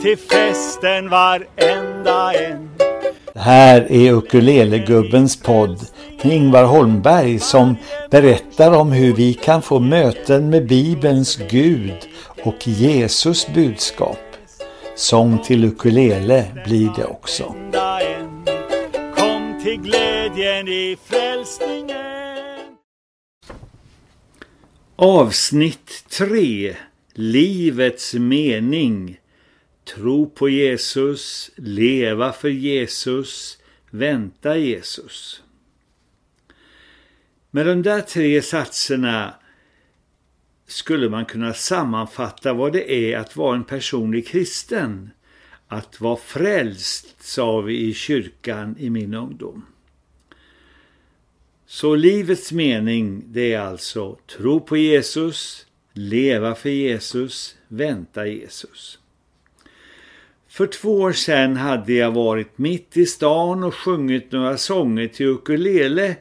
till festen varenda en. Det här är Ukulelegubbens podd med Ingvar Holmberg som berättar om hur vi kan få möten med Bibelns Gud och Jesus budskap. Sång till ukulele blir det också. Kom till glädjen i frälsningen. Avsnitt 3 Livets mening Tro på Jesus, leva för Jesus, vänta Jesus. Med de där tre satserna skulle man kunna sammanfatta vad det är att vara en personlig kristen. Att vara frälst, sa vi i kyrkan i min ungdom. Så livets mening det är alltså tro på Jesus, leva för Jesus, vänta Jesus. För två år sedan hade jag varit mitt i stan och sjungit några sånger till ukulele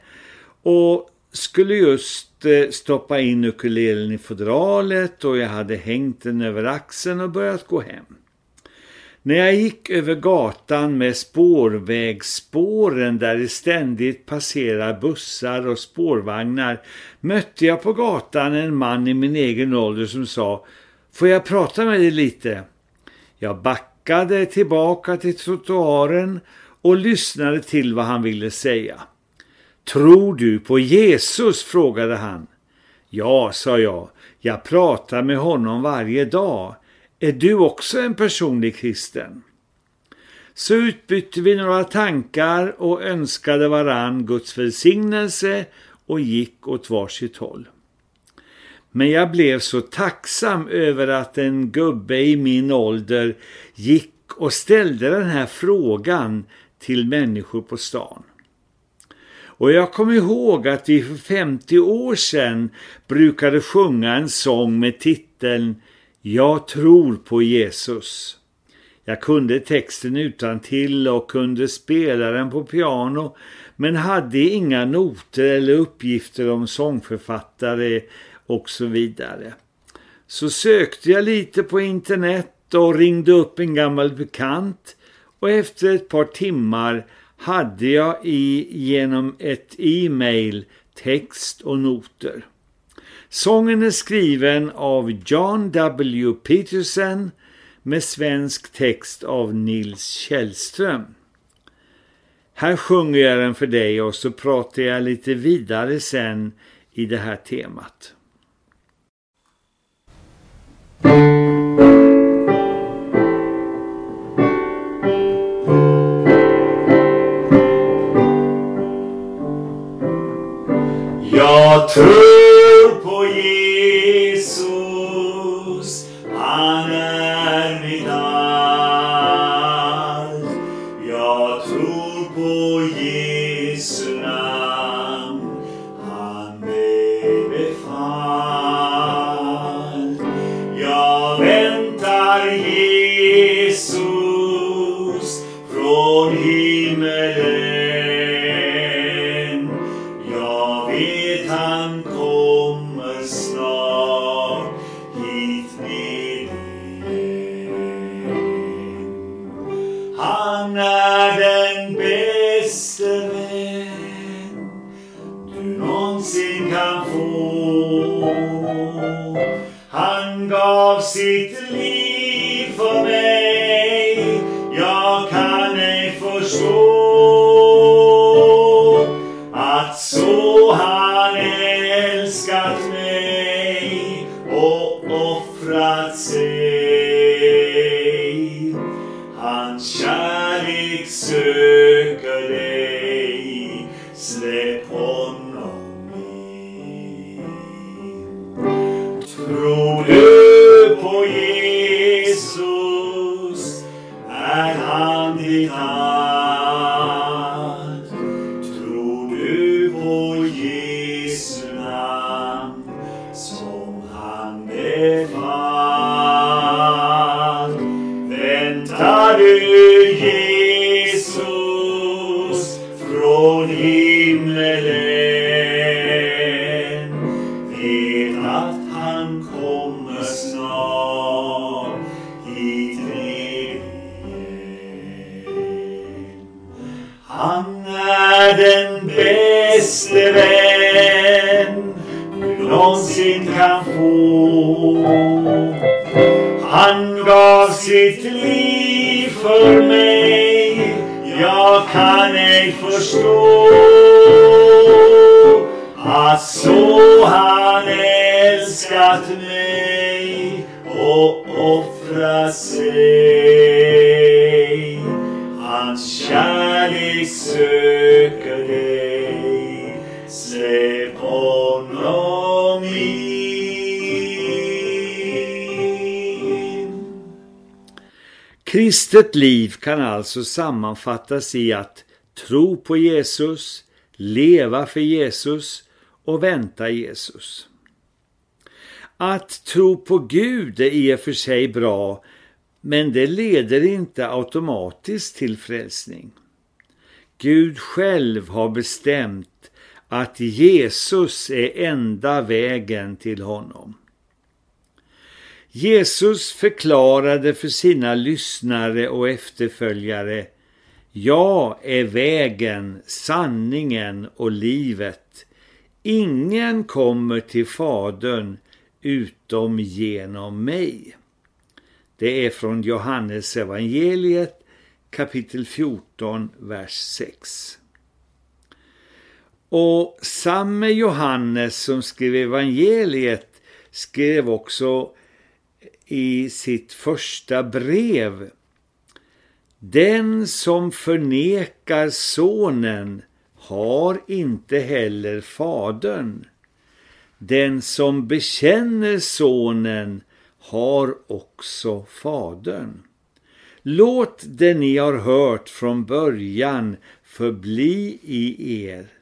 och skulle just eh, stoppa in ukulelen i fodralet och jag hade hängt den över axeln och börjat gå hem. När jag gick över gatan med spårvägsspåren där det ständigt passerar bussar och spårvagnar mötte jag på gatan en man i min egen ålder som sa Får jag prata med dig lite? Jag backade backade tillbaka till trottoaren och lyssnade till vad han ville säga. Tror du på Jesus? frågade han. Ja, sa jag. Jag pratar med honom varje dag. Är du också en personlig kristen? Så utbytte vi några tankar och önskade varann Guds välsignelse och gick åt varsitt håll. Men jag blev så tacksam över att en gubbe i min ålder gick och ställde den här frågan till människor på stan. Och jag kommer ihåg att vi för 50 år sedan brukade sjunga en sång med titeln Jag tror på Jesus. Jag kunde texten utan till och kunde spela den på piano men hade inga noter eller uppgifter om sångförfattare och så vidare. Så sökte jag lite på internet och ringde upp en gammal bekant och efter ett par timmar hade jag i genom ett e-mail text och noter. Sången är skriven av John W. Peterson med svensk text av Nils Källström. Här sjunger jag den för dig och så pratar jag lite vidare sen i det här temat. Jag tror vän någonsin kan få. Han gav sitt liv för mig, jag kan ej förstå att så han älskat mig och offrat sig. Hans kärlek söker dig, Kristet liv kan alltså sammanfattas i att tro på Jesus, leva för Jesus och vänta Jesus. Att tro på Gud är i och för sig bra, men det leder inte automatiskt till frälsning. Gud själv har bestämt att Jesus är enda vägen till honom. Jesus förklarade för sina lyssnare och efterföljare Jag är vägen, sanningen och livet. Ingen kommer till Fadern utom genom mig. Det är från Johannes evangeliet kapitel 14, vers 6. Och samme Johannes som skrev evangeliet skrev också i sitt första brev Den som förnekar sonen har inte heller fadern. Den som bekänner sonen har också fadern. Låt det ni har hört från början förbli i er.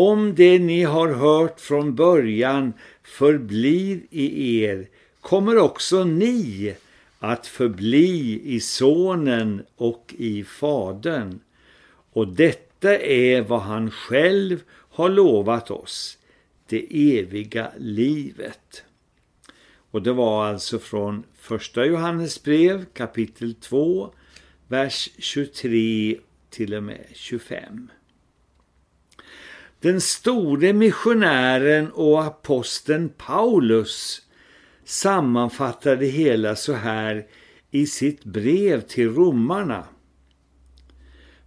Om det ni har hört från början förblir i er kommer också ni att förbli i sonen och i fadern. Och detta är vad han själv har lovat oss, det eviga livet. Och det var alltså från första Johannes brev kapitel 2 vers 23 till och med 25. Den store missionären och aposteln Paulus sammanfattar det hela så här i sitt brev till romarna.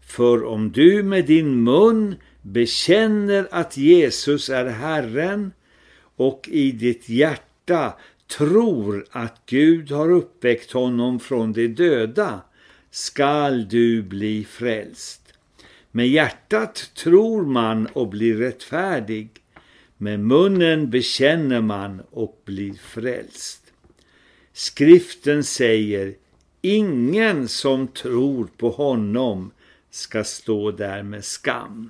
För om du med din mun bekänner att Jesus är Herren och i ditt hjärta tror att Gud har uppväckt honom från de döda skall du bli frälst. Med hjärtat tror man och blir rättfärdig med munnen bekänner man och blir frälst. Skriften säger, ingen som tror på honom ska stå där med skam.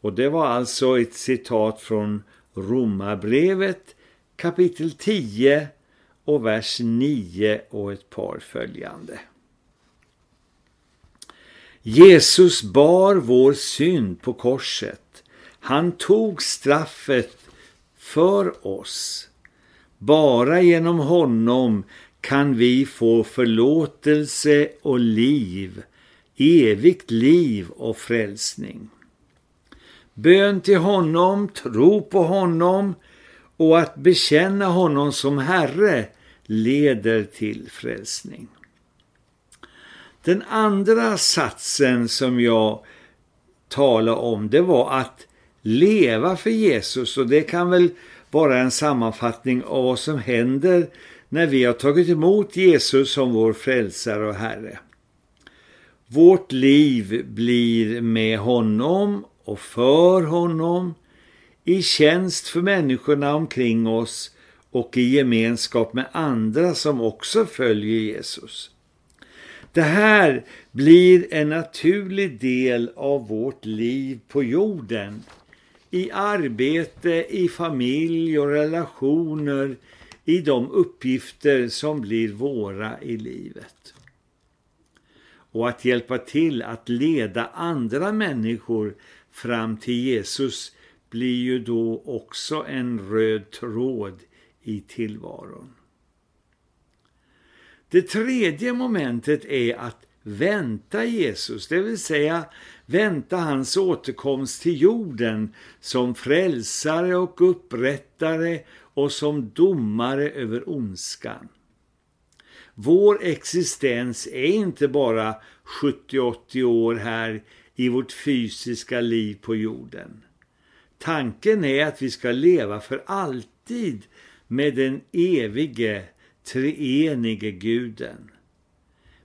Och det var alltså ett citat från Romarbrevet kapitel 10 och vers 9 och ett par följande. Jesus bar vår synd på korset han tog straffet för oss. Bara genom honom kan vi få förlåtelse och liv, evigt liv och frälsning. Bön till honom, tro på honom och att bekänna honom som Herre leder till frälsning. Den andra satsen som jag talade om det var att leva för Jesus och det kan väl vara en sammanfattning av vad som händer när vi har tagit emot Jesus som vår frälsare och Herre. Vårt liv blir med honom och för honom i tjänst för människorna omkring oss och i gemenskap med andra som också följer Jesus. Det här blir en naturlig del av vårt liv på jorden i arbete, i familj och relationer, i de uppgifter som blir våra i livet. Och att hjälpa till att leda andra människor fram till Jesus blir ju då också en röd tråd i tillvaron. Det tredje momentet är att vänta Jesus, det vill säga vänta hans återkomst till jorden som frälsare och upprättare och som domare över ondskan. Vår existens är inte bara 70-80 år här i vårt fysiska liv på jorden. Tanken är att vi ska leva för alltid med den evige, treenige guden.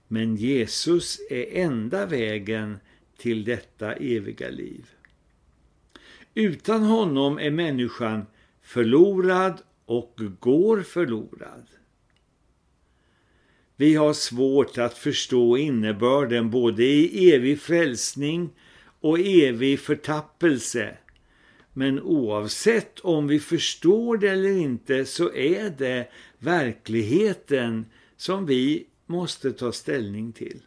Men Jesus är enda vägen till detta eviga liv. Utan honom är människan förlorad och går förlorad. Vi har svårt att förstå innebörden både i evig frälsning och evig förtappelse. Men oavsett om vi förstår det eller inte så är det verkligheten som vi måste ta ställning till.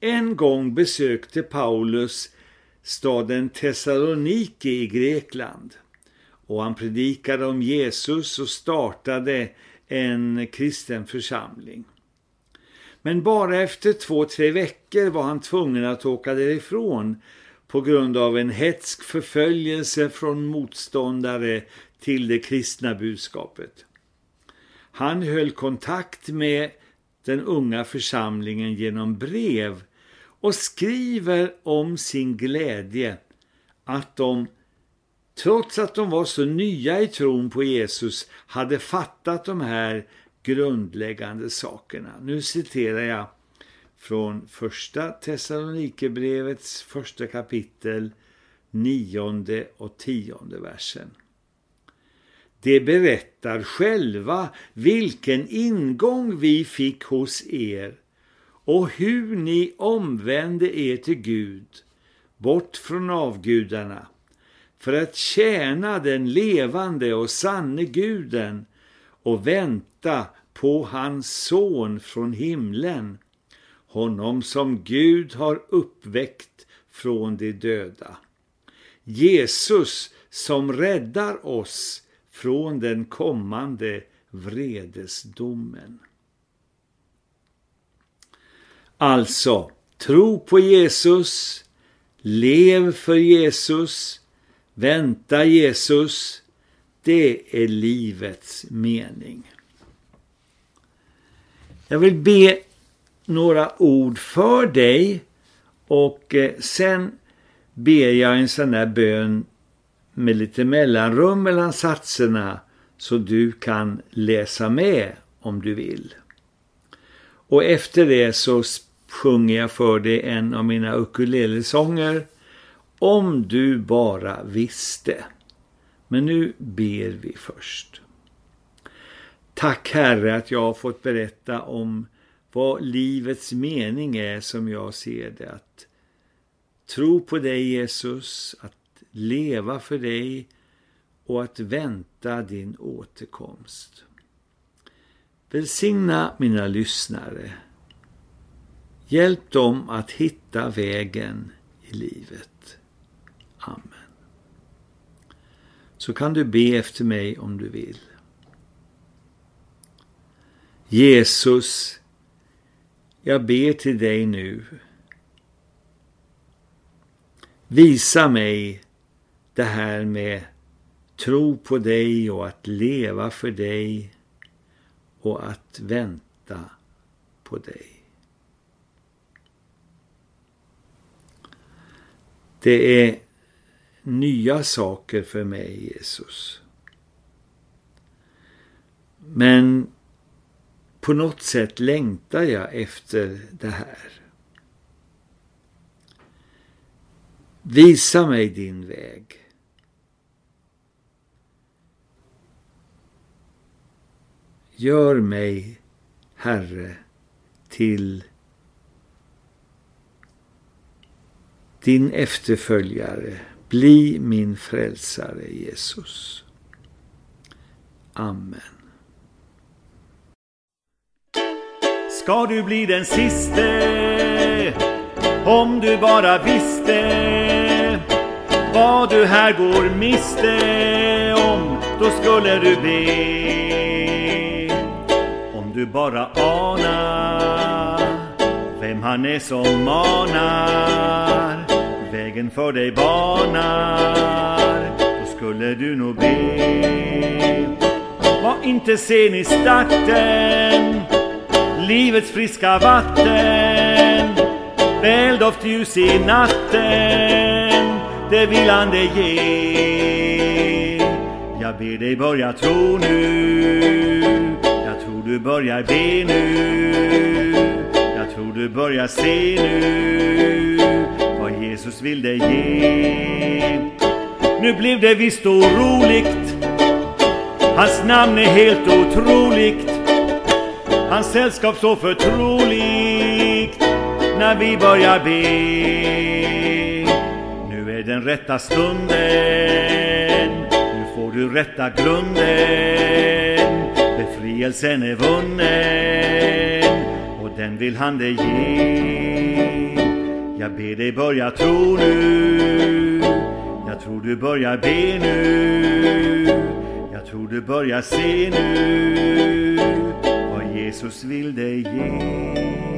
En gång besökte Paulus staden Thessaloniki i Grekland och han predikade om Jesus och startade en kristen församling. Men bara efter två, tre veckor var han tvungen att åka därifrån på grund av en hetsk förföljelse från motståndare till det kristna budskapet. Han höll kontakt med den unga församlingen genom brev och skriver om sin glädje att de trots att de var så nya i tron på Jesus hade fattat de här grundläggande sakerna. Nu citerar jag från första Thessalonikerbrevets första kapitel, nionde och tionde versen. Det berättar själva vilken ingång vi fick hos er och hur ni omvände er till Gud, bort från avgudarna, för att tjäna den levande och sanne guden och vänta på hans son från himlen, honom som Gud har uppväckt från de döda. Jesus som räddar oss från den kommande vredesdomen. Alltså, tro på Jesus, lev för Jesus, vänta Jesus, det är livets mening. Jag vill be några ord för dig och eh, sen ber jag en sån här bön med lite mellanrum mellan satserna så du kan läsa med om du vill. Och efter det så sjunger jag för dig en av mina ukulelesånger Om du bara visste. Men nu ber vi först. Tack Herre att jag har fått berätta om vad livets mening är som jag ser det. Att tro på dig Jesus, att leva för dig och att vänta din återkomst. Välsigna mina lyssnare. Hjälp dem att hitta vägen i livet. Amen. Så kan du be efter mig om du vill. Jesus, jag ber till dig nu. Visa mig det här med tro på dig och att leva för dig och att vänta på dig. Det är nya saker för mig, Jesus. Men på något sätt längtar jag efter det här. Visa mig din väg. Gör mig, Herre, till din efterföljare. Bli min frälsare, Jesus. Amen. Ska du bli den siste om du bara visste vad du här går miste om då skulle du be. Om du bara anar vem han är som manar vägen för dig banar då skulle du nog be. Var inte sen i starten livets friska vatten väldoft ljus i natten det vilande ge jag ber dig börja tro nu jag tror du börjar be nu jag tror du börjar se nu vad Jesus vill dig ge. Nu blev det visst oroligt Hans namn är helt otroligt. Hans sällskap så förtroligt När vi börjar be. Nu är den rätta stunden Nu får du rätta grunden. Befrielsen är vunnen Och den vill han dig ge. Jag ber dig börja tro nu. Jag tror du börjar be nu. Jag tror du börjar se nu. Jesus vill dig ge.